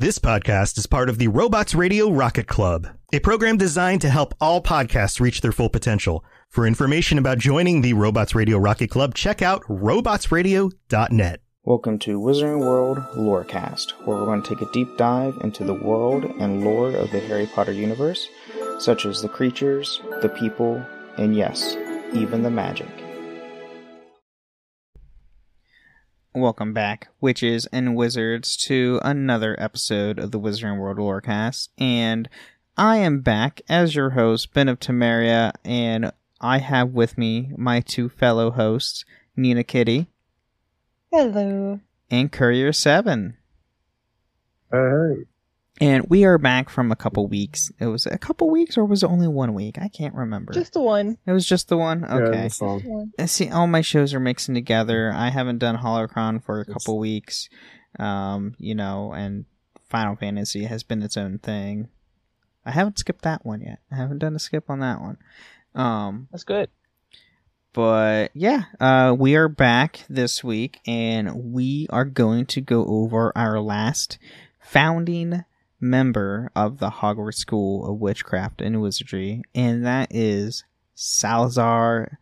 This podcast is part of the Robots Radio Rocket Club, a program designed to help all podcasts reach their full potential. For information about joining the Robots Radio Rocket Club, check out robotsradio.net. Welcome to Wizarding World Lorecast, where we're going to take a deep dive into the world and lore of the Harry Potter universe, such as the creatures, the people, and yes, even the magic. Welcome back, witches and wizards, to another episode of the Wizarding World Lorecast. And I am back as your host, Ben of Temeria, and I have with me my two fellow hosts, Nina Kitty Hello. and Courier Seven. Hey, And we are back from a couple weeks. It was a couple weeks, or was it only one week? I can't remember. Just the one. it was just the one. Okay. that's all. one. I see all my shows are mixing together. I haven't done Holocron for a It's- couple weeks. Um, you know, and Final Fantasy has been its own thing. I haven't skipped that one yet. I haven't done a skip on that one. Um, That's good. but yeah, uh, we are back this week, and we are going to go over our last founding member of the Hogwarts School of Witchcraft and Wizardry, and that is Salazar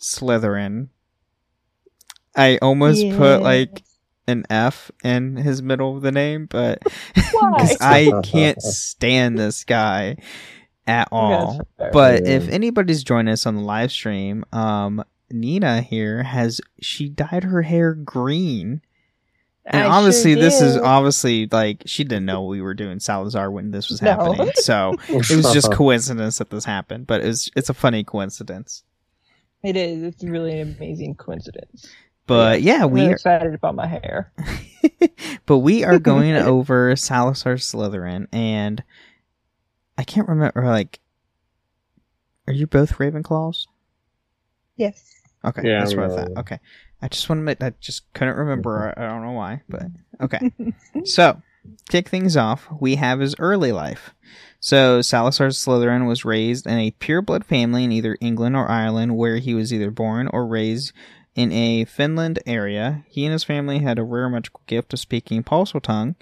Slytherin. I almost put like an F in his middle of the name, but because I can't stand this guy at all. That's. But Yeah. if anybody's joined us on the live stream, um, Nina here has she dyed her hair green, and I sure obviously this is obviously like she didn't know we were doing Salazar when this was No. happening, so it was just coincidence that this happened. But it's it's a funny coincidence. It is. It's really an amazing coincidence. But yeah, I'm we really are, excited about my hair. but we are going over Salazar Slytherin, and I can't remember. Like, are you both Ravenclaws? Yes. Okay, Yeah, that's I'm what I a- thought. Okay, I just want to make. I just couldn't remember. Mm-hmm. I I don't know why, but mm-hmm. okay. so, kick things off. We have his early life. So, Salazar Slytherin was raised in a pureblood family in either England or Ireland, where he was either born or raised in a Fenland area. He and his family had a rare magical gift of speaking Tongue.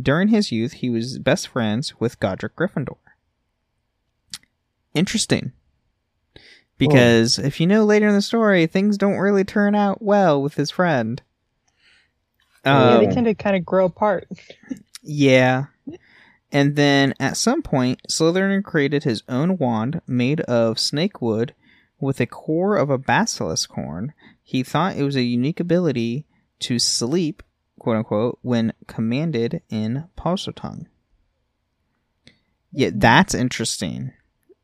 During his youth, he was best friends with Godric Gryffindor. Interesting. Because if you know later in the story, things don't really turn out well with his friend. yeah, Um, they tend to kind of grow apart. yeah. And then at some point, Slytherin created his own wand made of snake wood with a core of a basilisk horn. He thought it was a unique ability to sleep, quote unquote, when commanded in Tongue. Yeah, that's interesting.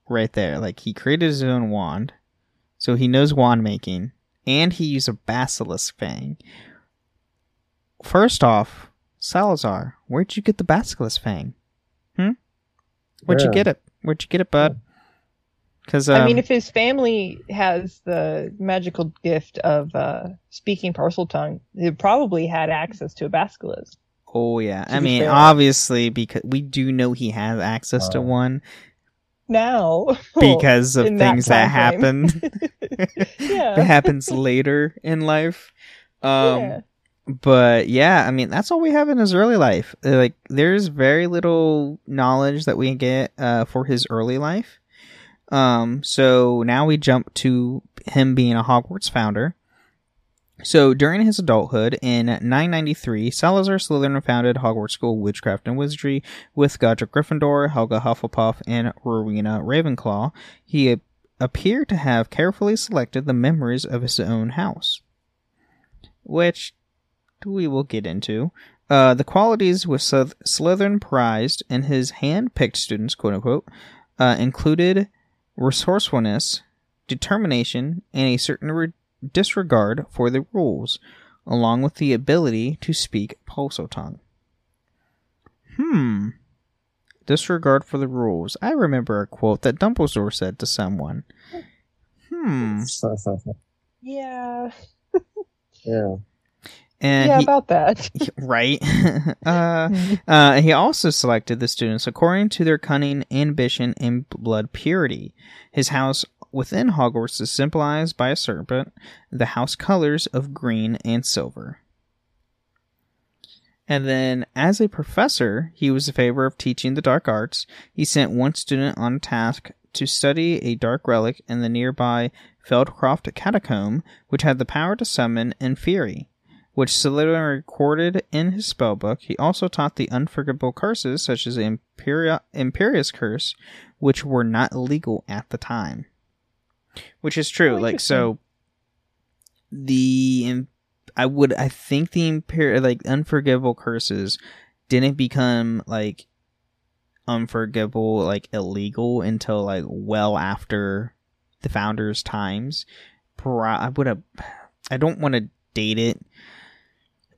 Right there. Like he created his own wand. So he knows wand making. And he used a basilisk fang. First off, Salazar, where'd you get the basilisk fang? Hmm? Where'd you get it? Where'd you get it, bud? Because um, I mean, if his family has the magical gift of uh, speaking Parseltongue, they probably had access to a basilisk. oh yeah, I mean, fair. obviously because we do know he has access to Uh, one Now, because of in that things that, happen. Yeah. that happens later in life. Um, yeah. but yeah, I mean that's all we have in his early life. Uh, Like there's very little knowledge that we get uh, for his early life. Um, so now we jump to him being a Hogwarts founder. So during his adulthood in 993, Salazar Slytherin founded Hogwarts School of Witchcraft and Wizardry with Godric Gryffindor, Helga Hufflepuff, and Rowena Ravenclaw. He appeared to have carefully selected the members of his own house, which we will get into. Uh, the qualities Slyth- Slytherin prized in his hand-picked students, quote unquote, uh, included resourcefulness, determination, and a certain re- disregard for the rules, along with the ability to speak Tongue. Hmm. Disregard for the rules. I remember a quote that Dumbledore said to someone. Hmm. Yeah. yeah. And yeah, he, about that. right. uh, uh, he also selected the students according to their cunning, ambition, and blood purity. His house within Hogwarts is symbolized by a serpent, the house colors of green and silver. And then, as a professor, he was in favor of teaching the dark arts. He sent one student on a task to study a dark relic in the nearby Feldcroft catacomb, which had the power to summon Inferi, which Slytherin recorded in his spellbook. He also taught the unforgivable curses, such as the Imperia- Imperius Curse, which were not illegal at the time. Which is true. Oh, like, so the I would I think the imper like unforgivable curses didn't become like unforgivable like illegal until like well after the founders times Pro- i would have i don't want to date it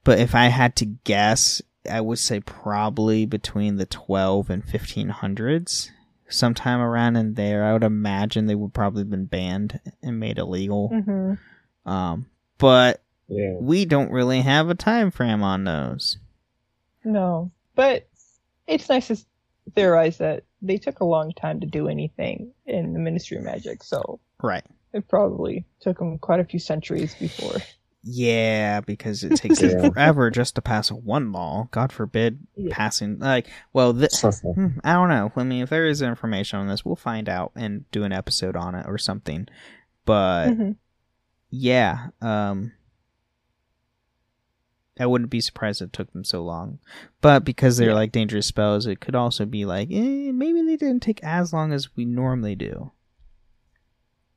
but if i had to guess i would say probably between the 12 and 1500s sometime around in there i would imagine they would probably have been banned and made illegal hmm um but Yeah. we don't really have a time frame on those No, but it's nice to theorize that they took a long time to do anything in the Ministry of Magic, so right it probably took them quite a few centuries before. Yeah, because it takes Yeah. forever just to pass one law. God forbid Yeah. passing like well, th- hmm, I don't know. I mean, if there is information on this, we'll find out and do an episode on it or something. But Mhm. yeah, um I wouldn't be surprised if it took them so long. But because they're Yeah. like dangerous spells, it could also be like, eh, maybe they didn't take as long as we normally do.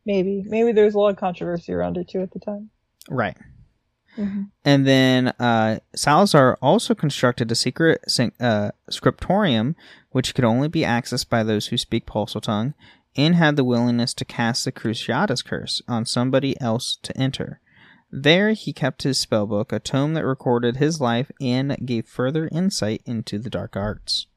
Maybe, maybe there's a lot of controversy around it too at the time. Right. hmm And then uh, Salazar also constructed a secret uh, scriptorium, which could only be accessed by those who speak Parseltongue, and had the willingness to cast the Cruciatus curse on somebody else to enter. There, he kept his spellbook, a tome that recorded his life and gave further insight into the dark arts.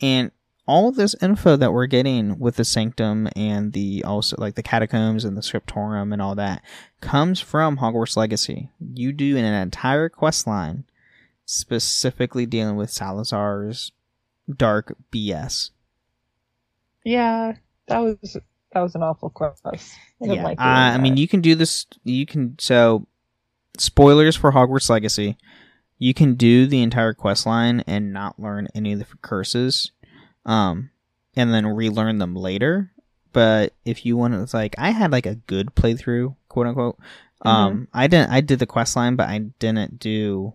And all of this info that we're getting with the sanctum and the also like the catacombs and the scriptorium and all that comes from Hogwarts Legacy. You do an entire quest line specifically dealing with Salazar's dark BS. Yeah, that was that was an awful quest. I yeah, like uh, I mean, you can do this. You can so spoilers for Hogwarts Legacy. You can do the entire quest line and not learn any of the curses, um, and then relearn them later. But if you want to, it's like I had like a good playthrough, quote unquote. Um, I didn't. I did the quest line, but I didn't do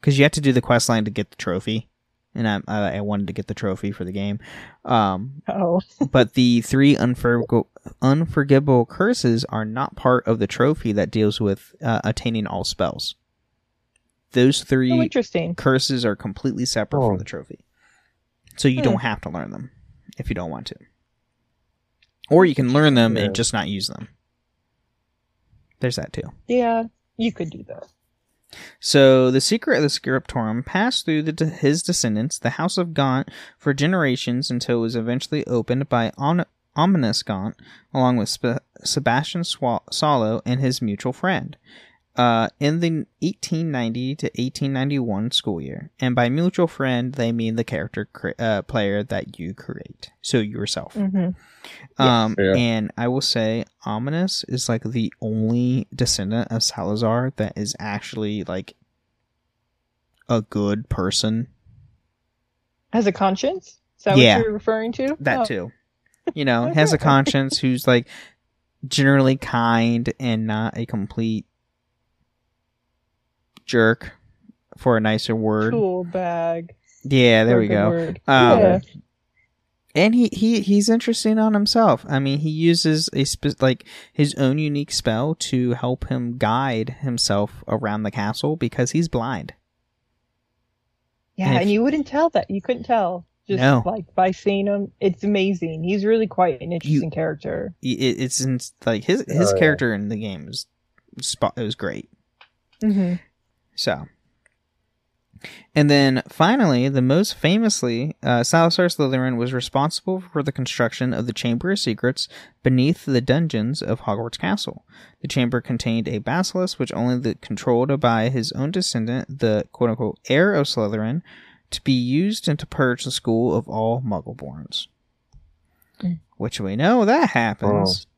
because you have to do the quest line to get the trophy, and I I, I wanted to get the trophy for the game. Um, oh, but the three unforgivable, unforgivable curses are not part of the trophy that deals with uh, attaining all spells. Those oh, three interesting. curses are completely separate Oh. from the trophy. So you Hmm. don't have to learn them if you don't want to. Or you can learn them Yeah. and just not use them. There's that too. Yeah, you could do that. So the secret of the scriptorium passed through the, his descendants, the House of Gaunt, for generations until it was eventually opened by Ominis Gaunt, along with Spe- Sebastian Sallow and his mutual friend, uh, in the 1890 to 1891 school year. And by mutual friend, they mean the character cre- uh, player that you create, so yourself. hmm Um, Yeah. and I will say, Ominis is like the only descendant of Salazar that is actually like a good person. Has a conscience? Is that Yeah. what you're referring to? That Oh, too, you know, has a conscience who's like generally kind and not a complete jerk, for a nicer word. Tool bag. Yeah, there we go. Um, yeah. and he, he he's interesting on himself. I mean, he uses a spe- like his own unique spell to help him guide himself around the castle because he's blind. Yeah, and if- and you wouldn't tell that. You couldn't tell. Just No. like by seeing him. It's amazing. He's really quite an interesting character. It, it's in, like his his Oh, yeah. character in the game is spot. It was great. Mm-hmm. So, and then finally, the most famously, uh, Salazar Slytherin was responsible for the construction of the Chamber of Secrets beneath the dungeons of Hogwarts Castle. The chamber contained a basilisk which only the controlled by his own descendant, the quote unquote heir of Slytherin, to be used and to purge the school of all Muggleborns. Mm. Which we know that happens.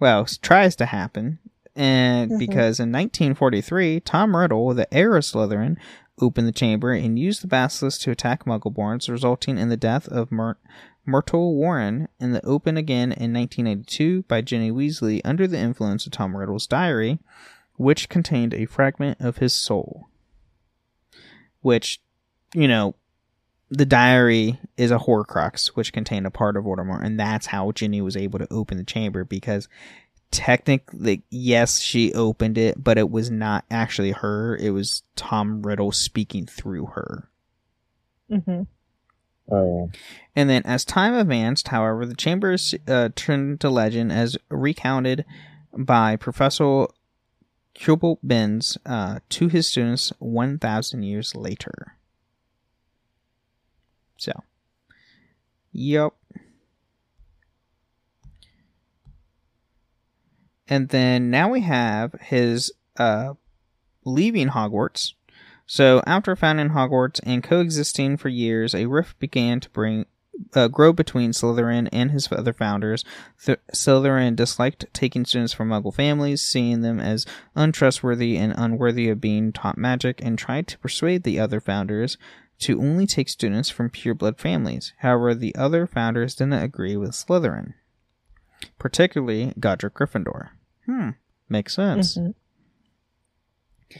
Well, s- tries to happen. And Mhm. because in 1943, Tom Riddle, the heir of Slytherin, opened the chamber and used the basilisk to attack Muggleborns, resulting in the death of Myr- Myrtle Warren in the open again in 1982 by Ginny Weasley under the influence of Tom Riddle's diary, which contained a fragment of his soul. Which, you know, the diary is a Horcrux, which contained a part of Voldemort, and that's how Ginny was able to open the chamber because technically, yes, she opened it, but it was not actually her. It was Tom Riddle speaking through her. hmm Oh, And then, as time advanced, however, the chambers uh, turned to legend as recounted by Professor Cuthbert Binns uh, to his students 1,000 years later. So, yep. And then now we have his uh, leaving Hogwarts. So after founding Hogwarts and coexisting for years, a rift began to bring uh, grow between Slytherin and his other founders. Th- Slytherin disliked taking students from Muggle families, seeing them as untrustworthy and unworthy of being taught magic, and tried to persuade the other founders to only take students from pureblood families. However, the other founders didn't agree with Slytherin, particularly Godric Gryffindor. Hmm, makes sense. Mhm.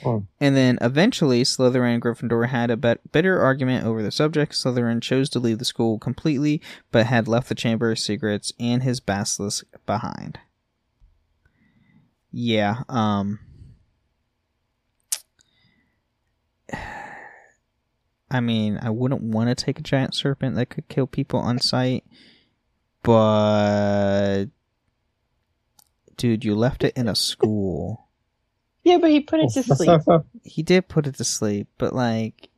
oh. And then eventually, Slytherin and Gryffindor had a bit- bitter argument over the subject. Slytherin chose to leave the school completely, but had left the Chamber of Secrets and his basilisk behind. Yeah, um. I mean, I wouldn't want to take a giant serpent that could kill people on sight, but. Dude, you left it in a school. Yeah, but he put it to sleep. He did put it to sleep, but like,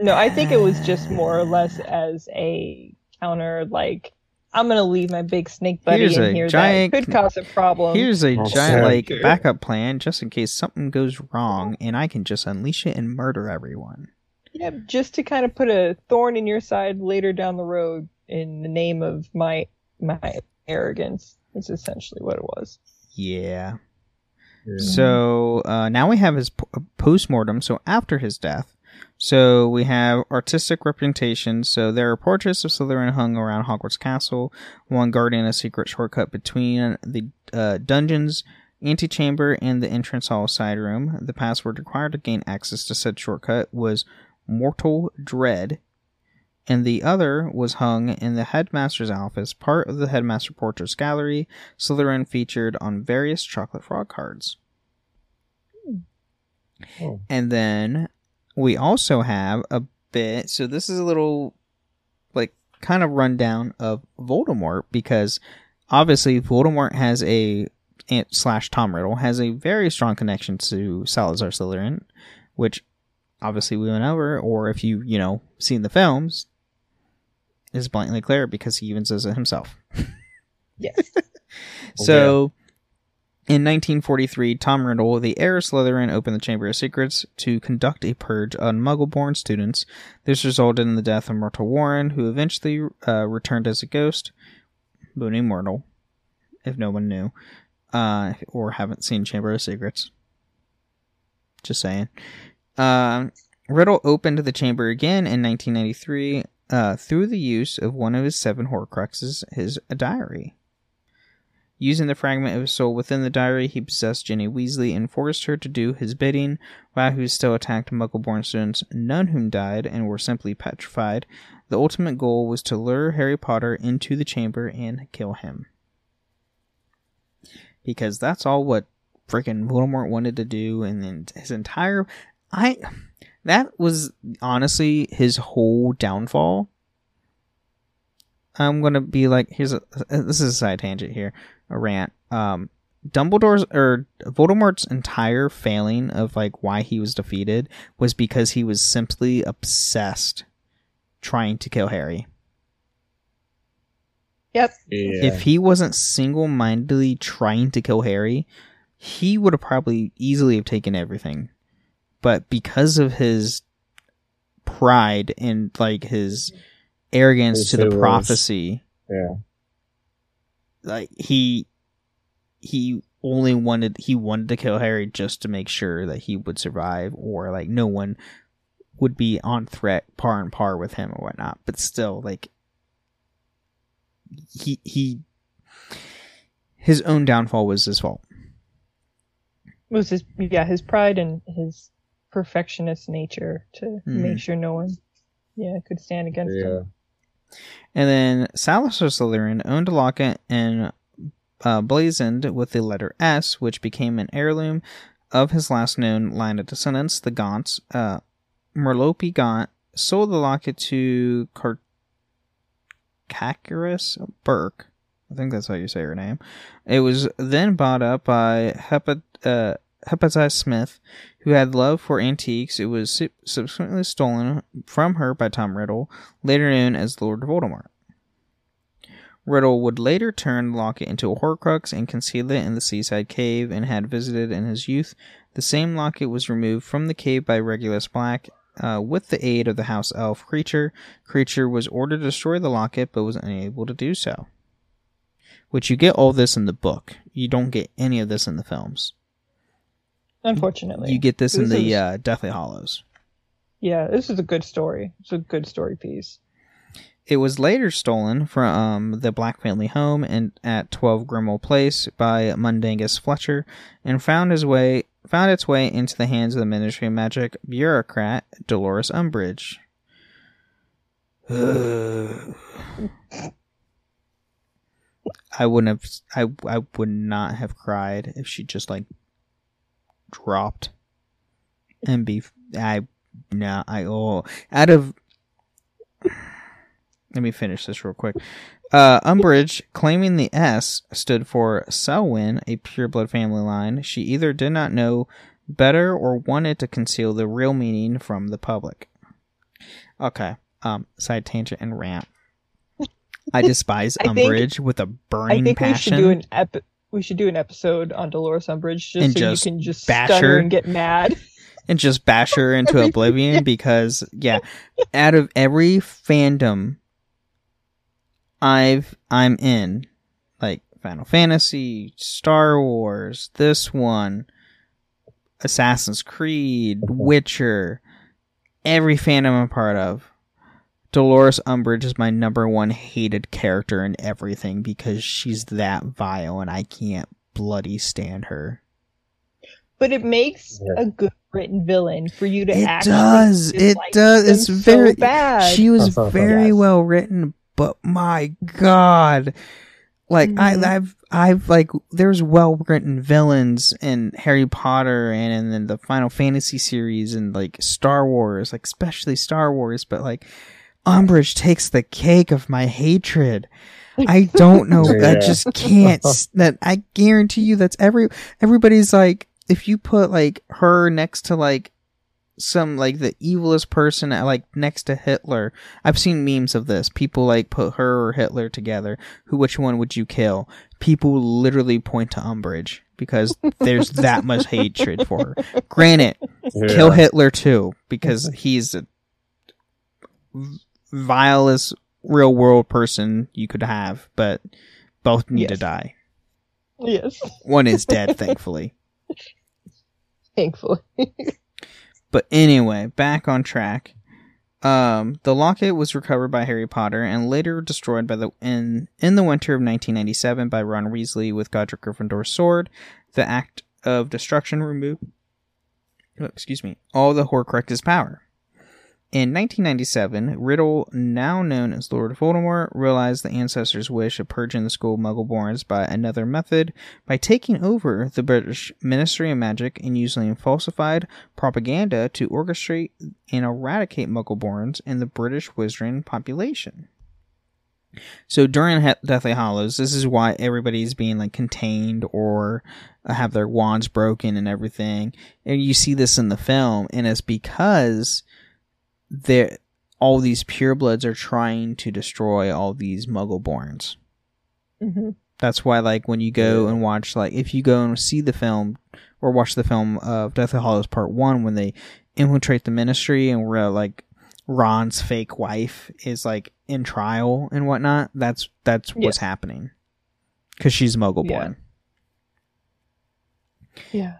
No, I think it was just more or less as a counter, like I'm gonna leave my big snake buddy Here's in here giant- that could cause a problem. here's a Oh, giant like okay. backup plan just in case something goes wrong, and I can just unleash it and murder everyone. yeah, just to kind of put a thorn in your side later down the road in the name of my my arrogance. Is essentially what it was. Yeah. Yeah. So uh, now we have his p- post mortem. So after his death, so we have artistic representation. So there are portraits of Slytherin hung around Hogwarts Castle, one guarding a secret shortcut between the uh, dungeons, antechamber, and the entrance hall side room. The password required to gain access to said shortcut was Mortal Dread. And the other was hung in the headmaster's office, part of the headmaster portraits gallery, Slytherin featured on various chocolate frog cards. Oh. And then we also have a bit. So this is a little, like, kind of rundown of Voldemort because obviously Voldemort has a slash Tom Riddle has a very strong connection to Salazar Slytherin, which obviously we went over. Or if you you know seen the films, is blatantly clear because he even says it himself. Yes. So, in 1943, Tom Riddle, the heir of Slytherin, opened the Chamber of Secrets to conduct a purge on Muggle-born students. This resulted in the death of Myrtle Warren, who eventually uh, returned as a ghost, boony Myrtle, if no one knew, uh, or haven't seen Chamber of Secrets. Just saying. Uh, Riddle opened the chamber again in 1993 uh, through the use of one of his seven Horcruxes, his diary. Using the fragment of his soul within the diary, he possessed Ginny Weasley and forced her to do his bidding, while he still attacked Muggle-born students, none whom died and were simply petrified. The ultimate goal was to lure Harry Potter into the chamber and kill him. Because that's all what freaking Voldemort wanted to do, and then his entire I that was honestly his whole downfall. I'm gonna be like, here's a this is a side tangent here, a rant. Um, Dumbledore's or Voldemort's entire failing of like why he was defeated was because he was simply obsessed trying to kill Harry. Yep. Yeah. If he wasn't single-mindedly trying to kill Harry, he would have probably easily have taken everything. But because of his pride and like his arrogance His to the prophecy, yeah. like he he only wanted he wanted to kill Harry just to make sure that he would survive or like no one would be on threat par and par with him or whatnot. But still, like he he his own downfall was his fault. It was his yeah his pride and his perfectionist nature to Mhm. make sure no one yeah could stand against Yeah. him. And then Salazar Slytherin owned a locket and uh, blazoned with the letter S, which became an heirloom of his last known line of descendants, the Gaunts. Uh, Merope Gaunt sold the locket to Carcaris Burke. I think that's how you say her name. It was then bought up by Hepat, uh, Hepatitis Smith, who had love for antiques. It was subsequently stolen from her by Tom Riddle, later known as Lord Voldemort. Riddle would later turn the locket into a Horcrux and conceal it in the seaside cave and had visited in his youth. The same locket was removed from the cave by Regulus Black uh, with the aid of the house elf Kreacher. Kreacher was ordered to destroy the locket but was unable to do so. Which you get all this in the book. You don't get any of this in the films. Unfortunately, You get this in the is- uh, Deathly Hallows. yeah. This is a good story. It's a good story piece. It was later stolen from um, the Black family home and at 12 Grimmauld Place by Mundungus Fletcher and found his way found its way into the hands of the Ministry of Magic bureaucrat Dolores Umbridge. I wouldn't have I I would not have cried if she just like dropped and be I no I oh out of let me finish this real quick. Uh, Umbridge, claiming the S stood for Selwyn, a pureblood family line, she either did not know better or wanted to conceal the real meaning from the public. Okay, um, side tangent and rant. I despise I think- Umbridge with a burning think passion. we should do an ep- we should do an episode on Dolores Umbridge just And so just you can just bash her and get mad. and just bash her into oblivion because yeah out of every fandom i've i'm in like final fantasy star wars this one assassin's creed witcher every fandom i'm part of dolores umbridge is my number one hated character in everything because she's that vile and i can't bloody stand her But it makes Yeah. a good written villain for you to act. It does. It dislike does. them It's so very bad. She was That's not very Yes. well written, but my god, like Mhm. I, I've, I've like there's well written villains in Harry Potter and in, in the Final Fantasy series and like Star Wars, like especially Star Wars, but like Umbridge takes the cake of my hatred. I don't know. I just can't. That I guarantee you, that's every everybody's like. If you put like her next to like some like the evilest person at, like next to Hitler. I've seen memes of this. People like put her or Hitler together. Who which one would you kill? People literally point to Umbridge because there's that much hatred for her. Granted, kill Hitler too because he's a v- vilest real world person you could have, but both need to die. Yes, One is dead, thankfully. thankfully. But anyway, back on track. Um, the locket was recovered by Harry Potter and later destroyed by the in in the winter of 1997 by Ron Weasley with Godric Gryffindor's sword. The act of destruction removed, oh, excuse me, all the Horcrux's power. In 1997, Riddle, now known as Lord Voldemort, realized the ancestors' wish of purging the school of Muggleborns by another method by taking over the British Ministry of Magic and using falsified propaganda to orchestrate and eradicate Muggleborns and the British wizarding population. So during Deathly Hallows, this is why everybody's being like contained or have their wands broken and everything. And you see this in the film, and it's because they all these purebloods are trying to destroy all these Muggleborns hmm that's why like when you go and watch like if you go and see the film or watch the film of Deathly Hallows Part One when they infiltrate the Ministry and where like Ron's fake wife is like in trial and whatnot. That's that's what's happening because she's Muggle Yeah. Yeah.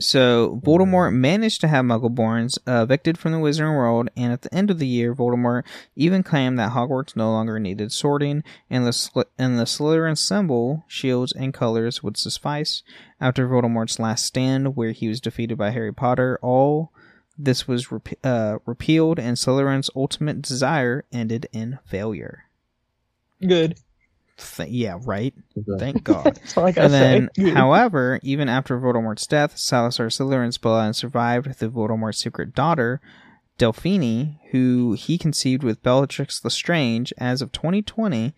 So Voldemort managed to have Muggleborns uh, evicted from the Wizarding World, and at the end of the year, Voldemort even claimed that Hogwarts no longer needed sorting, and the Sly- and the Slytherin symbol, shields, and colors would suffice. After Voldemort's last stand, where he was defeated by Harry Potter, all this was rep- uh, repealed, and Slytherin's ultimate desire ended in failure. Good. Th- yeah, right. Okay. Thank God. That's all I gotta And then, say. However, even after Voldemort's death, Salazar Slytherin's bloodline survived through Voldemort's secret daughter, Delphini, who he conceived with Bellatrix Lestrange. As of 2020,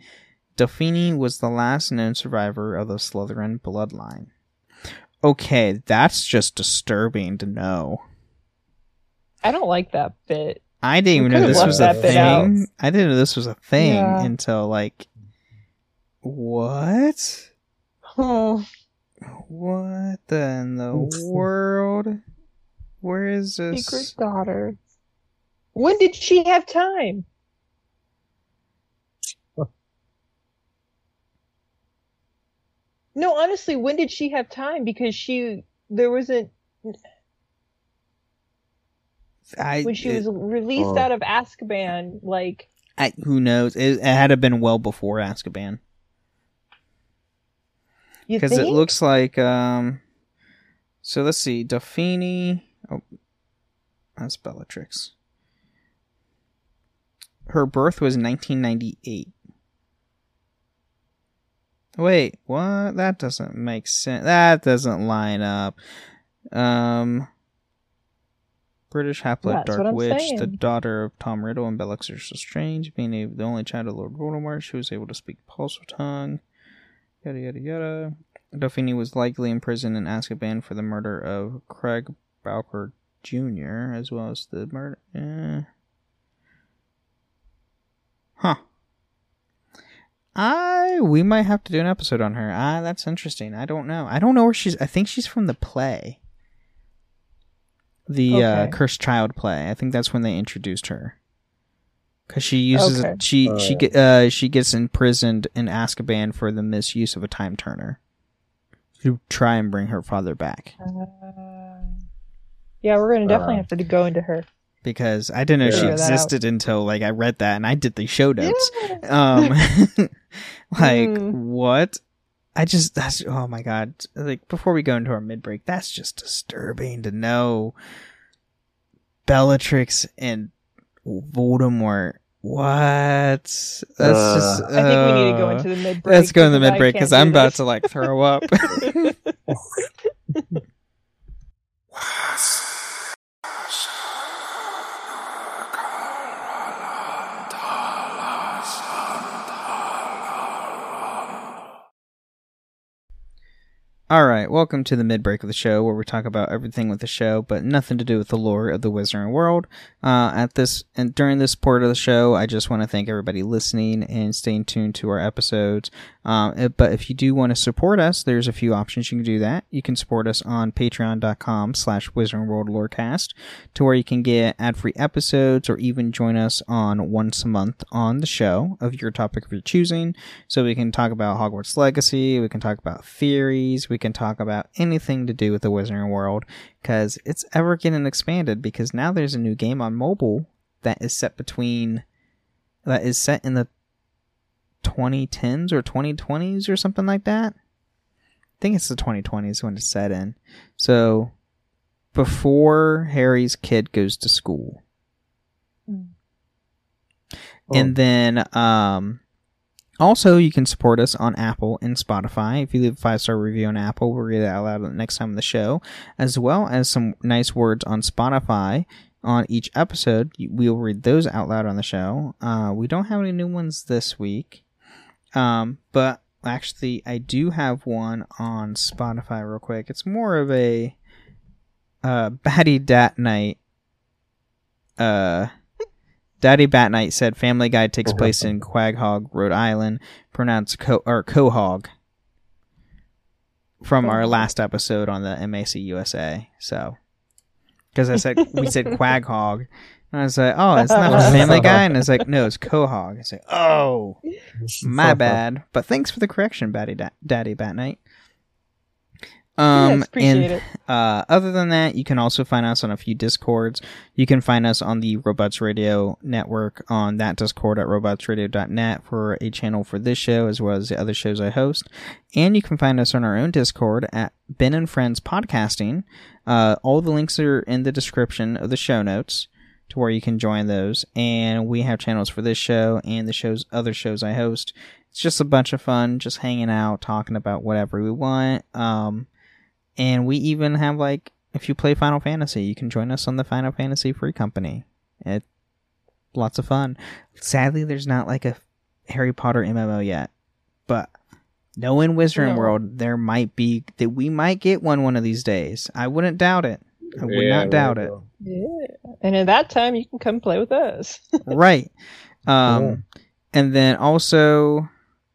Delphini was the last known survivor of the Slytherin bloodline. Okay, that's just disturbing to know. I don't like that bit. I didn't even know this was a thing. I didn't know this was a thing Yeah. until like what? Oh, What the in the world? Where is this? secret daughter. When did she have time? No, honestly, when did she have time? Because she there wasn't I, when she it- was released Oh. out of Azkaban. Like I- who knows? It, it had to have been well before Azkaban you because it looks like um. So let's see, Dauphine. Oh, that's Bellatrix. Her birth was 1998. Wait, what? That doesn't make sense. That doesn't line up. Um, British Haplet Dark Witch, the daughter of Tom Riddle and Bellatrix Lestrange, being the only child of Lord Voldemort, she was able to speak Parseltongue. Yada yada yada. Dauphine was likely imprisoned in Azkaban for the murder of Craig Bowker Jr., as well as the murder. Eh. Huh. I we might have to do an episode on her. Ah, that's interesting. I don't know. I don't know where she's. I think she's from the play, the uh, Cursed Child play. I think that's when they introduced her. Cause she uses Okay. she Oh, she yeah. get uh she gets imprisoned in Azkaban for the misuse of a time turner. To try and bring her father back Uh, yeah, we're gonna definitely Uh. have to go into her. because I didn't know she Figure that out. existed until like I read that and I did the show notes. Yeah. um like Hmm. what i just that's oh my god like before we go into our mid break that's just disturbing to know bellatrix and voldemort what? That's Uh, just I think we need to go uh, into the mid break. let's go in the mid break because i'm about to like throw up All right, welcome to the midbreak of the show where we talk about everything with the show, but nothing to do with the lore of the Wizarding World. Uh, at this and during this part of the show, I just want to thank everybody listening and staying tuned to our episodes. Um, but if you do want to support us, there's a few options you can do that. You can support us on patreon.com slash Wizarding World Lorecast to where you can get ad-free episodes or even join us on once a month on the show of your topic of your choosing. So we can talk about Hogwarts Legacy, we can talk about theories, we can talk about anything to do with the Wizarding World because it's ever getting expanded because now there's a new game on mobile that is set between that is set in the 2010s or 2020s or something like that. I think it's the 2020s when it's set in. So before Harry's kid goes to school. Mm. And then um also you can support us on Apple and Spotify. If you leave a five star review on Apple, we'll read it out loud next time on the show, as well as some nice words on Spotify on each episode. We'll read those out loud on the show. Uh, we don't have any new ones this week, um, but actually I do have one on Spotify real quick. It's more of a uh, Batty Dat Night. Uh, Daddy Bat Night said Family Guy takes place in Quaghog, Rhode Island, pronounced Co- or Quahog. From our last episode on the MACUSA, so because I said we said Quaghog, and I was like, oh, it's not Family Guy, and it's like, no, it's Quahog. Oh, it's like, oh, my bad. But thanks for the correction, Batty da- Daddy Bat Night. Um, yes, appreciate and it. uh, other than that, you can also find us on a few discords. You can find us on the Robots Radio network on that discord at robotsradio.net for a channel for this show as well as the other shows I host. And you can find us on our own discord at Ben and Friends Podcasting. Uh, all the links are in the description of the show notes to where you can join those. And we have channels for this show and the shows, other shows I host. It's just a bunch of fun, just hanging out, talking about whatever we want. Um, and we even have like if you play Final Fantasy, you can join us on the Final Fantasy Free Company. It lots of fun. Sadly, there's not like a Harry Potter MMO yet, but knowing Wizarding No. World, there might be that we might get one one of these days. I wouldn't doubt it. I would Yeah, not doubt it. bro. Yeah. And at that time, you can come play with us. right. Um, and then also,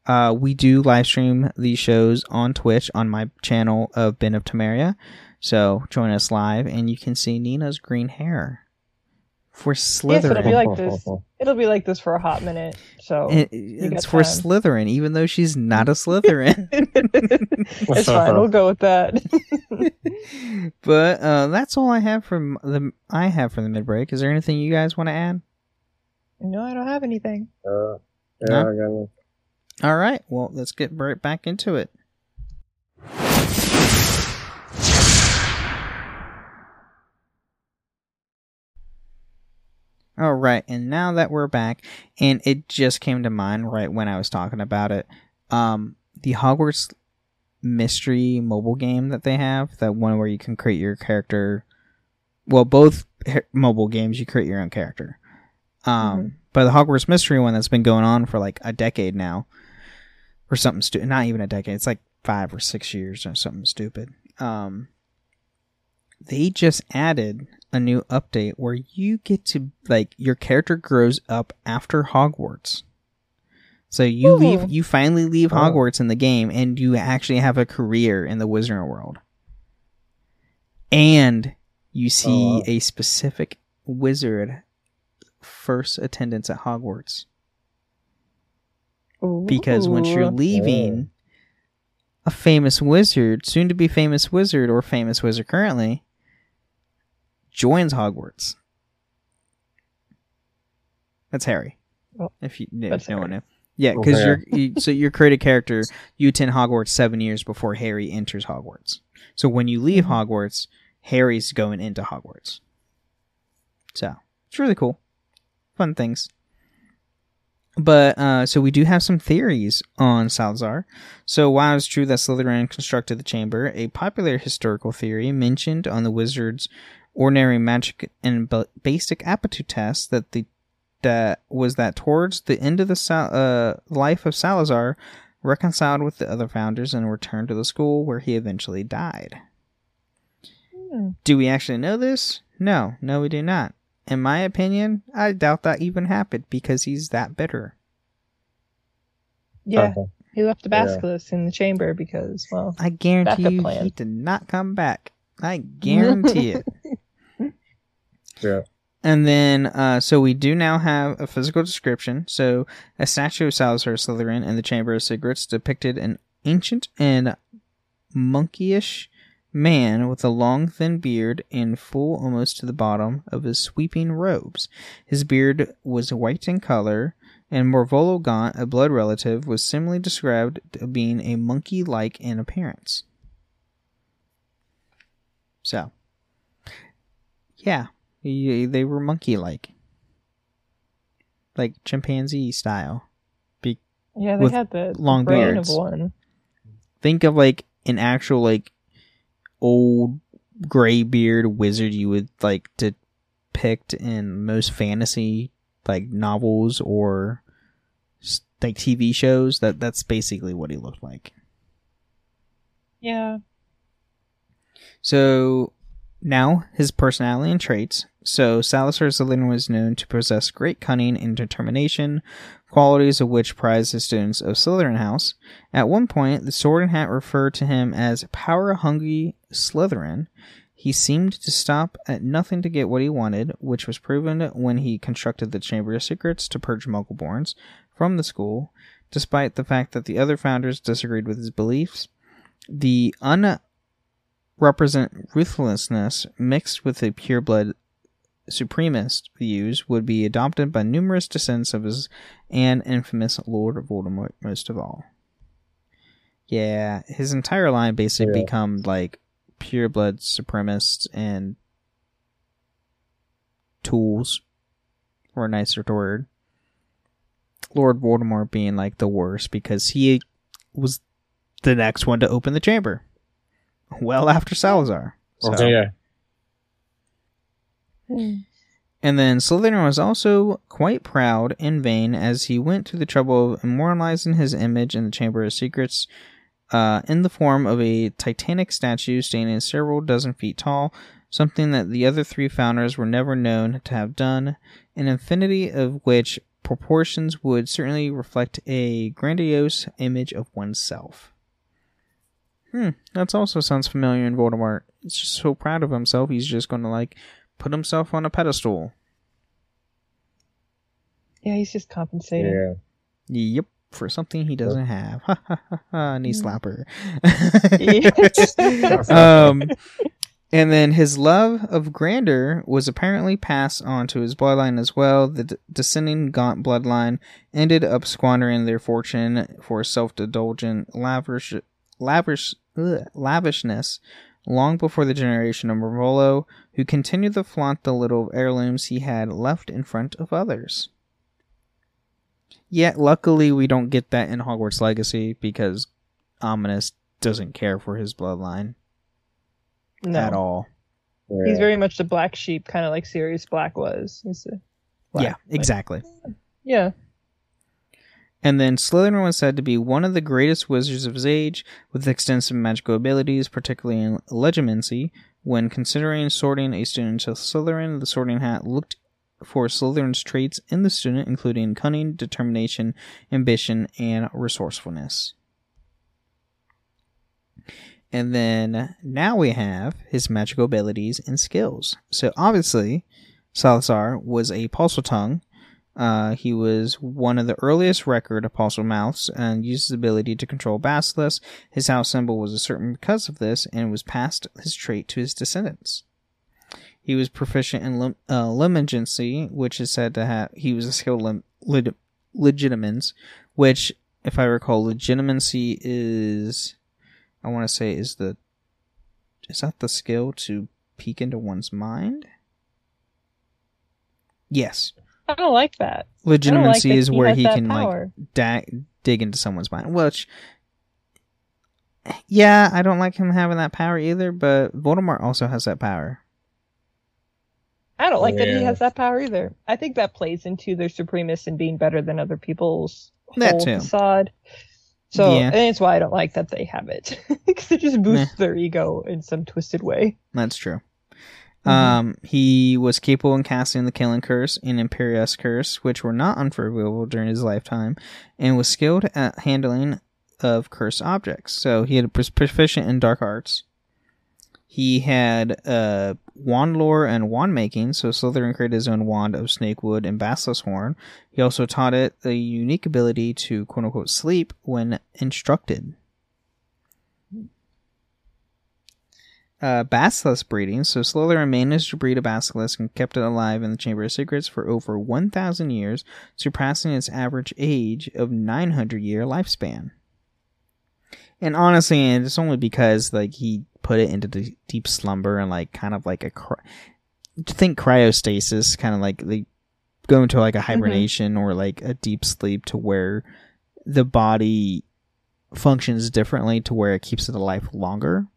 uh, we do live stream these shows on Twitch on my channel of Ben of Temeria. So join us live, and you can see Nina's green hair for Slytherin. Yes, it'll be like this. It'll be like this for a hot minute. So It- it's for time. Slytherin, even though she's not a Slytherin. it's fine. We'll go with that. but uh, that's all I have from the I have for the mid break. Is there anything you guys want to add? no, I don't have anything. Uh, yeah, No? I got one. All right, well, let's get right back into it. All right, and now that we're back, and it just came to mind right when I was talking about it, um, the Hogwarts mystery mobile game that they have, that one where you can create your character. Well, both mobile games you create your own character. Um, Mhm. but the Hogwarts mystery one that's been going on for like a decade now, or something stupid. Not even a decade. It's like five or six years or something stupid. Um, they just added a new update where you get to like your character grows up after Hogwarts. So you Ooh. leave, you finally leave Oh. Hogwarts in the game, and you actually have a career in the Wizarding World. And you see Oh, a specific wizard first attendance at Hogwarts because once you're Ooh. leaving a famous wizard, soon to be famous wizard or famous wizard currently, joins Hogwarts. That's Harry. Oh, if you if that's no one knew. Yeah, because Okay. you're you, so you're created character. You attend Hogwarts seven years before Harry enters Hogwarts. So when you leave Mhm. Hogwarts, Harry's going into Hogwarts. So it's really cool, fun things. But uh, so we do have some theories on Salazar. So while it's true that Slytherin constructed the chamber, a popular historical theory mentioned on the wizard's ordinary magic and ba- basic aptitude test that the that was that towards the end of the Sal- uh, life of Salazar, reconciled with the other founders and returned to the school where he eventually died. Hmm. Do we actually know this? No, no, we do not. In my opinion, I doubt that even happened because he's that bitter. Yeah, Okay. he left the Yeah. basilisk in the chamber because, well, I guarantee you plan. he did not come back. I guarantee it. Yeah. And then, uh, so we do now have a physical description. So, a statue of Salazar Slytherin in the Chamber of Secrets depicted an ancient and monkeyish man with a long, thin beard and full almost to the bottom of his sweeping robes. His beard was white in color, and Marvolo Gaunt, a blood relative, was similarly described as being a monkey like in appearance. So, yeah, he- they were monkey like. Like chimpanzee style. Be- yeah, they had the, the long brain beards. of one. Think of like an actual like old gray beard wizard you would like to depict in most fantasy like novels or like TV shows. That that's basically what he looked like. Yeah, So now his personality and traits. So Salazar Slytherin was known to possess great cunning and determination, qualities of which prized the students of Slytherin House. At one point, the Sorting Hat referred to him as power-hungry Slytherin. He seemed to stop at nothing to get what he wanted, which was proven when he constructed the Chamber of Secrets to purge Muggleborns from the school, despite the fact that the other founders disagreed with his beliefs. The unrepresent ruthlessness mixed with the pureblood supremacist views would be adopted by numerous descendants of his and infamous Lord Voldemort most of all. Yeah, his entire line basically Yeah. become like pureblood supremacists and tools, for a nicer word. Lord Voldemort being like the worst because he was the next one to open the chamber. Well after Salazar. So- Okay, yeah. And then Slytherin was also quite proud and vain as he went to the trouble of immortalizing his image in the Chamber of Secrets uh, in the form of a titanic statue standing several dozen feet tall, something that the other three founders were never known to have done, an infinity of which proportions would certainly reflect a grandiose image of oneself. Hmm, that also sounds familiar in Voldemort. He's just so proud of himself, he's just going to like put himself on a pedestal. Yeah, he's just compensating. Yeah. Yep, for something he doesn't have. Ha ha ha ha. Knee slapper. um, and then his love of grandeur was apparently passed on to his bloodline as well. The d- descending Gaunt bloodline ended up squandering their fortune for self-indulgent, lavish, lavish, ugh, lavishness long before the generation of Marvolo, who continued to flaunt the little heirlooms he had left in front of others. Yet, luckily, we don't get that in Hogwarts Legacy because Ominis doesn't care for his bloodline No, at all. yeah. he's very much the black sheep, kind of like Sirius Black was. Black- yeah, exactly. Yeah, And then Slytherin was said to be one of the greatest wizards of his age, with extensive magical abilities, particularly in legilimency. When considering sorting a student to Slytherin, the sorting hat looked for Slytherin's traits in the student, including cunning, determination, ambition, and resourcefulness. And then now we have his magical abilities and skills. So obviously, Salazar was a Tongue. Uh, he was one of the earliest record Parselmouths and used his ability to control basilisks. His house symbol was a certain because of this and was passed his trait to his descendants. He was proficient in lim- uh, which is said to have he was a skilled lim- which, if I recall, legilimency is, I want to say, is the, is that the skill to peek into one's mind? Yes, I don't like that. I don't like legilimency that is where he that can like power. da- dig into someone's mind. Which, yeah, I don't like him having that power either. But Voldemort also has that power. I don't like that he has that power either. I think that plays into their supremacist and being better than other people's That whole too. facade. So, Yeah. and it's why I don't like that they have it because it just boosts their ego in some twisted way. That's true. Mhm. Um, he was capable in casting the Killing Curse and Imperius Curse, which were not unforgivable during his lifetime, and was skilled at handling of cursed objects. So he had was proficient in dark arts. He had uh, wand lore and wand making, so Slytherin created his own wand of snakewood and basilisk horn. He also taught it the unique ability to quote unquote sleep when instructed. Uh, basilisk breeding. So Slytherin managed to breed a basilisk and kept it alive in the Chamber of Secrets for over 1,000 years, surpassing its average age of 900 year lifespan. And honestly, and it's only because like he put it into the deep slumber and like kind of like a cry- think cryostasis, kind of like they go into like a hibernation or like a deep sleep to where the body functions differently to where it keeps it alive longer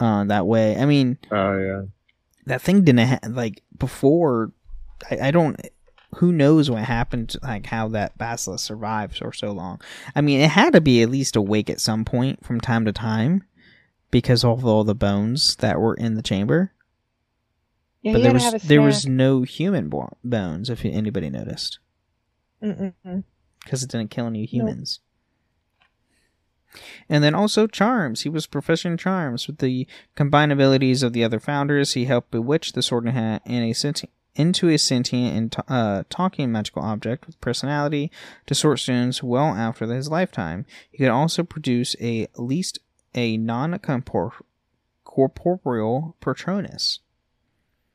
uh, that way. I mean, Oh yeah. that thing didn't ha- like before. I, I don't. Who knows what happened? To, like how that basilisk survived for so long. I mean, it had to be at least awake at some point from time to time because of all the bones that were in the chamber. Yeah, but there was there was no human bo- bones if anybody noticed because it didn't kill any humans. And then also charms. He was proficient in charms. With the combined abilities of the other founders, he helped bewitch the Sorting Hat and a sentient, into a sentient and t- uh, talking magical object with personality to sort students well after his lifetime. He could also produce a least a non corporeal Patronus.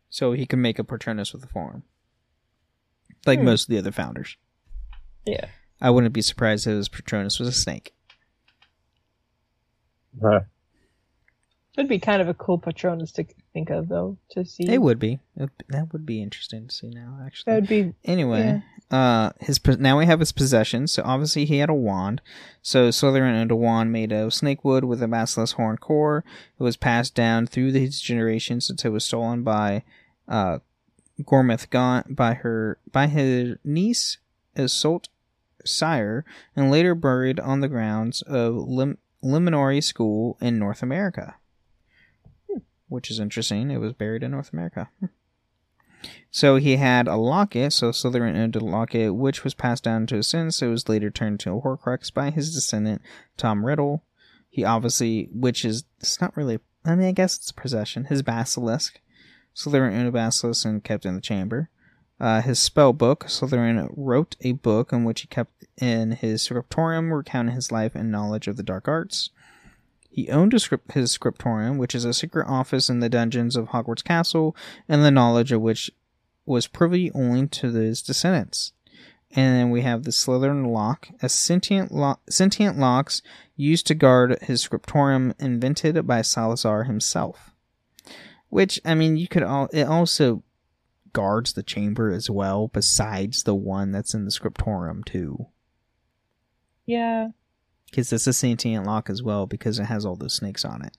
So he can make a Patronus with a form. Like Hmm. most of the other founders. Yeah. I wouldn't be surprised if his Patronus was a snake. Huh. It'd be kind of a cool Patronus to think of, though, to see. It would be. It- That would be interesting to see now, actually. That would be. Anyway, uh, his now we have his possessions. So obviously he had a wand. So Slytherin owned a wand made of snake wood with a basilisk horn core. It was passed down through his generations since it was stolen by uh, Gormlaith Gaunt by her by his niece Isolt Sayre, and later buried on the grounds of Lim- Ilvermorny School in North America. Which is interesting. It was buried in North America. So he had a locket, so Slytherin owned a locket, which was passed down to his sons. It was later turned to a Horcrux by his descendant, Tom Riddle. He obviously, which is, it's not really, I mean, I guess it's a possession. His basilisk. Slytherin owned a basilisk and kept in the chamber. Uh, his spell book, Slytherin wrote a book in which he kept in his scriptorium, recounting his life and knowledge of the dark arts. He owned script, his scriptorium, which is a secret office in the dungeons of Hogwarts Castle, and the knowledge of which was privy only to his descendants. And then we have the Slytherin lock, a sentient lo- sentient locks used to guard his scriptorium, invented by Salazar himself. Which I mean, you could all it also guards the chamber as well, besides the one that's in the scriptorium too, Yeah. because it's a sentient lock as well because it has all those snakes on it.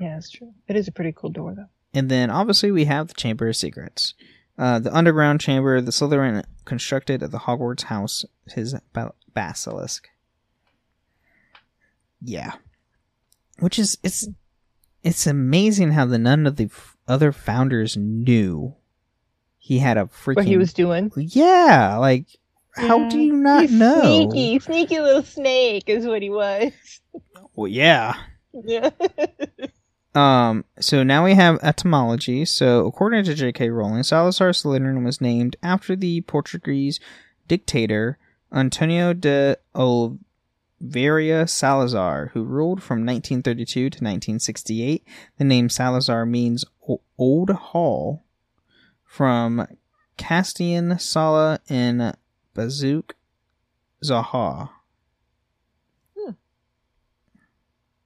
Yeah, it's true. It is a pretty cool door, though. And then obviously we have the Chamber of Secrets. Uh, the underground chamber the Slytherin constructed at the Hogwarts house, his basilisk. Yeah. Which is, it's, it's amazing how the none of the other founders knew he had a freaking. What he was doing. Yeah, like, how do you not He's know? Sneaky, sneaky little snake is what he was. Well, yeah. Yeah. Um, so now we have etymology. So according to J.K. Rowling, Salazar Slytherin was named after the Portuguese dictator Antonio de Oliveira Salazar, who ruled from 1932 to 1968. The name Salazar means old hall from Castilian Sala in Bazook Zahar. Hmm.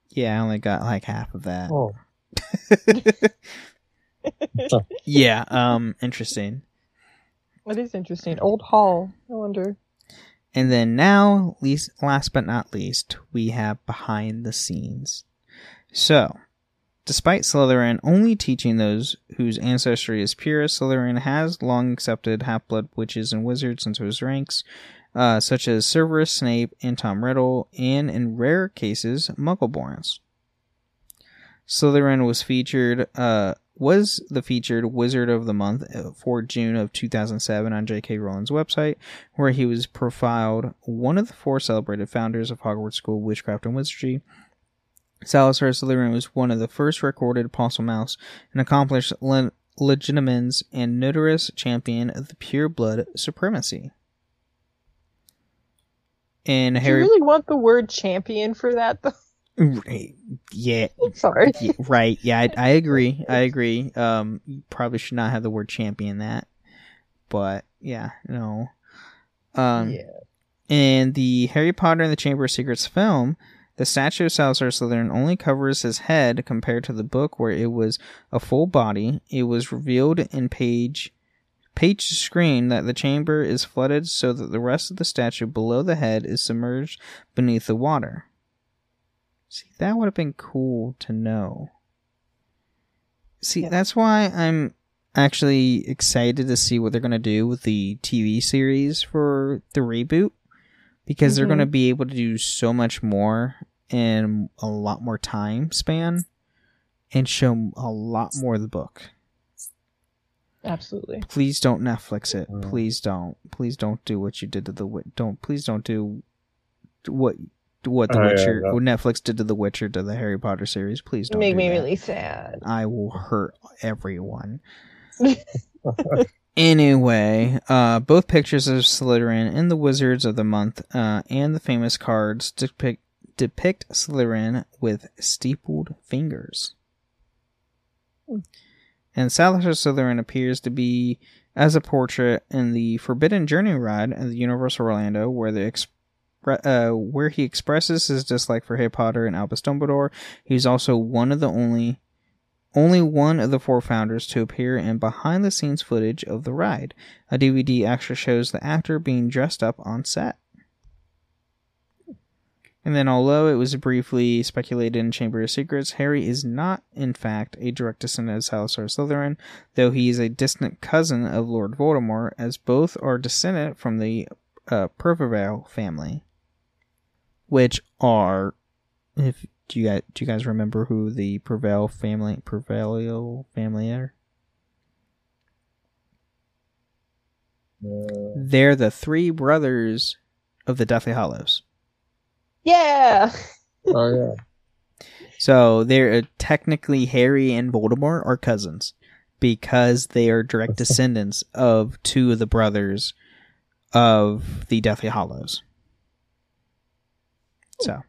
Yeah, I only got like half of that. Oh, yeah, um, interesting. That is interesting. Old Hall. I wonder. And then now, least last but not least, we have behind the scenes. So, despite Slytherin only teaching those whose ancestry is pure, Slytherin has long accepted half-blood witches and wizards into his ranks, uh, such as Severus Snape and Tom Riddle, and in rare cases, Muggleborns. Slytherin was featured, uh, was the featured Wizard of the Month for June of 2007 on J.K. Rowling's website, where he was profiled one of the four celebrated founders of Hogwarts School of Witchcraft and Wizardry. Salazar Slytherin was one of the first recorded Parselmouths, an accomplished le- Legilimens and notorious champion of the pure blood supremacy. And Do you Harry, really want the word champion for that, though? Right. yeah, Sorry. yeah, right. Yeah, I, I agree. I agree. Um, you probably should not have the word champion that, but yeah, no. Um, yeah. in the Harry Potter and the Chamber of Secrets film, the statue of Salazar Slytherin only covers his head compared to the book where it was a full body. It was revealed in page page screen that the chamber is flooded so that the rest of the statue below the head is submerged beneath the water. See, that would have been cool to know. See, Yeah. that's why I'm actually excited to see what they're going to do with the TV series for the reboot because they're Mhm. going to be able to do so much more in a lot more time span and show a lot more of the book. Absolutely. Please don't Netflix it. Mm. Please don't. Please don't do what you did to the Wi- don't. Please don't do what what the Oh, yeah, Witcher yeah. what Netflix did to the Witcher to the Harry Potter series. Please don't Make do me that. really sad. I will hurt everyone. anyway, uh, both pictures of Slytherin and the Wizards of the Month uh, and the famous cards depict depict Slytherin with steepled fingers. And Salazar Slytherin appears to be as a portrait in the Forbidden Journey ride at the Universal Orlando, where the expre- uh, where he expresses his dislike for Harry Potter and Albus Dumbledore. He's also one of the only only one of the four founders to appear in behind the scenes footage of the ride. A DVD actually shows the actor being dressed up on set. And then, although it was briefly speculated in Chamber of Secrets, Harry is not, in fact, a direct descendant of Salazar Slytherin, though he is a distant cousin of Lord Voldemort, as both are descendant from the uh, family, which are, if do you guys do you guys remember who the Peverell family Peverell family are? Uh, They're the three brothers of the Deathly Hallows. Yeah. oh yeah. So they're uh, technically Harry and Voldemort are cousins because they are direct descendants of two of the brothers of the Deathly Hallows. So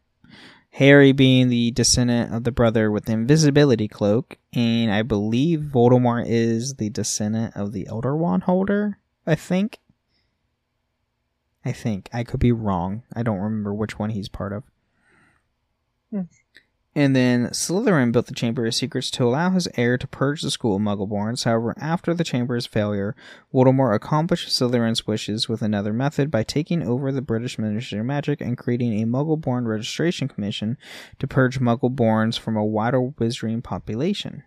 Harry being the descendant of the brother with the invisibility cloak, and I believe Voldemort is the descendant of the Elder Wand holder, I think. I think. I could be wrong. I don't remember which one he's part of. Hmm. And then Slytherin built the Chamber of Secrets to allow his heir to purge the school of Muggleborns. However, after the Chamber's failure, Voldemort accomplished Slytherin's wishes with another method by taking over the British Ministry of Magic and creating a Muggleborn Registration Commission to purge Muggleborns from a wider wizarding population.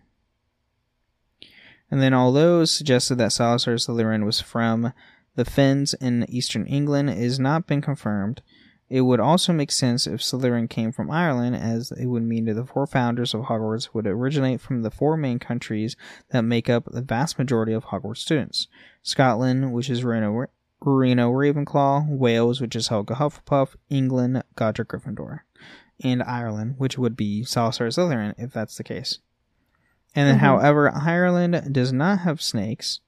And then, although suggested that Salazar Slytherin was from the Fens in eastern England, it has not been confirmed. It would also make sense if Slytherin came from Ireland, as it would mean that the four founders of Hogwarts would originate from the four main countries that make up the vast majority of Hogwarts students Scotland, which is Rowena, Rowena Ravenclaw, Wales, which is Helga Hufflepuff, England, Godric Gryffindor, and Ireland, which would be Salazar Slytherin if that's the case. And then, Mhm. however, Ireland does not have snakes,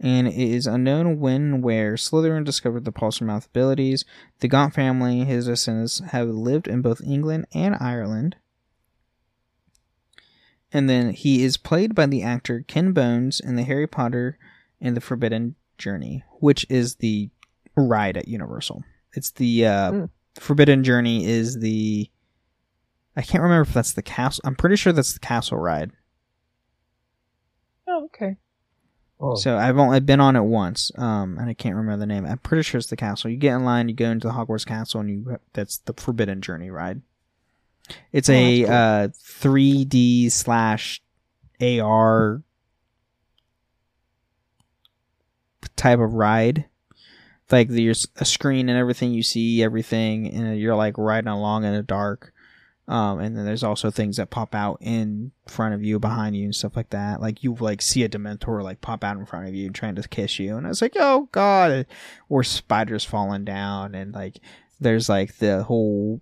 and it is unknown when and where Slytherin discovered the Parselmouth abilities. The Gaunt family, his descendants, have lived in both England and Ireland. And then he is played by the actor Ken Bones in the Harry Potter and the Forbidden Journey, which is the ride at Universal. It's the uh, Mm. Forbidden Journey is the I can't remember if that's the castle. I'm pretty sure that's the castle ride. Oh, okay. Oh, So I've only been on it once, um, and I can't remember the name. I'm pretty sure it's the castle. You get in line, you go into the Hogwarts Castle, and you that's the Forbidden Journey ride. It's Oh, a that's uh 3D slash AR type of ride. Like there's a screen and everything. You see everything, and you're like riding along in the dark. Um, and then there's also things that pop out in front of you, behind you, and stuff like that. Like you like see a Dementor like pop out in front of you, trying to kiss you, and I was like, oh god, or spiders falling down, and like there's like the whole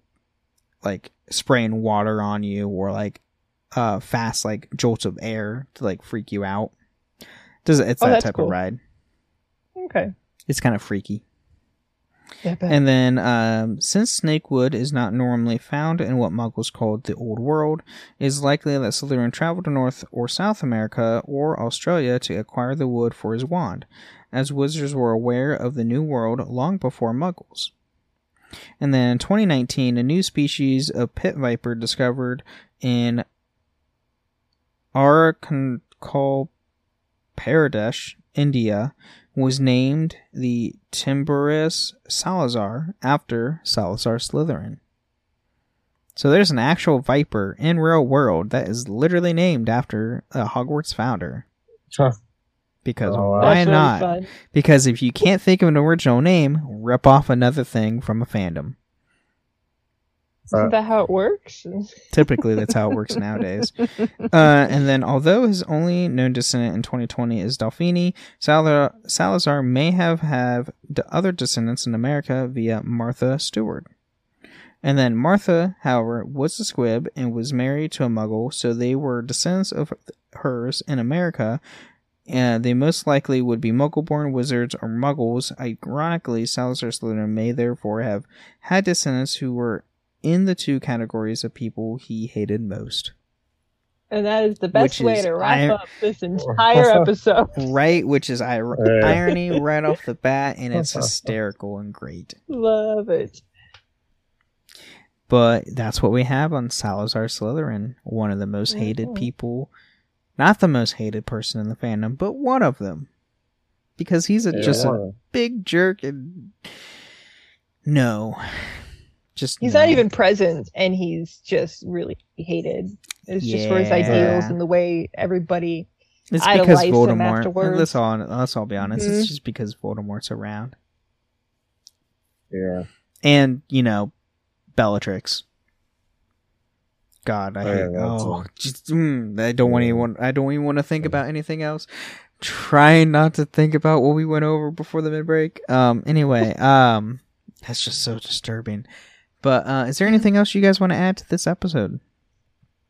like spraying water on you, or like uh fast like jolts of air to like freak you out. Does it's Oh, that type cool. of ride? Okay. It's kind of freaky. And then, um, since Snakewood is not normally found in what Muggles called the Old World, it is likely that Slytherin traveled to North or South America or Australia to acquire the wood for his wand, as wizards were aware of the New World long before Muggles. And then in 2019, a new species of pit viper discovered in Arunachal Pradesh, India, was named the Timburus Salazar after Salazar Slytherin. So there's an actual viper in real world that is literally named after a Hogwarts founder. Huh. Because Oh, wow. why that's not? fun. Because if you can't think of an original name, rip off another thing from a fandom. Isn't that how it works? Typically, that's how it works nowadays. Uh, and then, although his only known descendant in 2020 is Delphini, Salazar, Salazar may have have d- other descendants in America via Martha Steward. And then Martha, however, was a squib and was married to a Muggle, so they were descendants of hers in America. And they most likely would be Muggle-born wizards or Muggles. Ironically, Salazar Slytherin may therefore have had descendants who were in the two categories of people he hated most. And that is the best Which way to wrap ir- up this entire episode. Right, which is ir- Yeah. irony right off the bat, and it's hysterical and great. Love it. But that's what we have on Salazar Slytherin, one of the most hated Mhm. people. Not the most hated person in the fandom, but one of them. Because he's a, just a big jerk and no. Just He's no. not even present, and he's just really hated. It's just for his Yeah. ideals and the way everybody. It's idolize because him Voldemort. afterwards. Let's all let's all be honest. Mhm. It's just because Voldemort's around, Yeah. and you know, Bellatrix. God, I Oh, hate. yeah, Oh, just, mm, I don't want anyone. I don't even want to think about anything else. Trying not to think about what we went over before the mid break. Um. Anyway. Um. That's just so disturbing. But uh, is there anything else you guys want to add to this episode?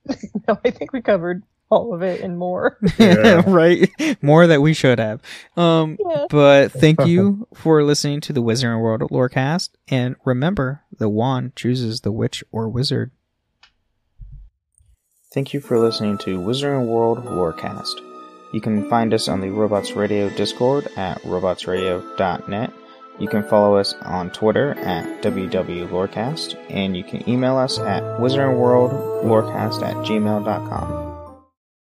No, I think we covered all of it and more. Yeah. right. More that we should have. Um. yeah. But thank you for listening to the Wizarding World Lorecast. And remember, the wand chooses the witch or wizard. Thank you for listening to Wizarding World Lorecast. You can find us on the Robots Radio Discord at robotsradio.net. You can follow us on Twitter at WWLorecast, and you can email us at wizardingworldlorecast at gmail.com.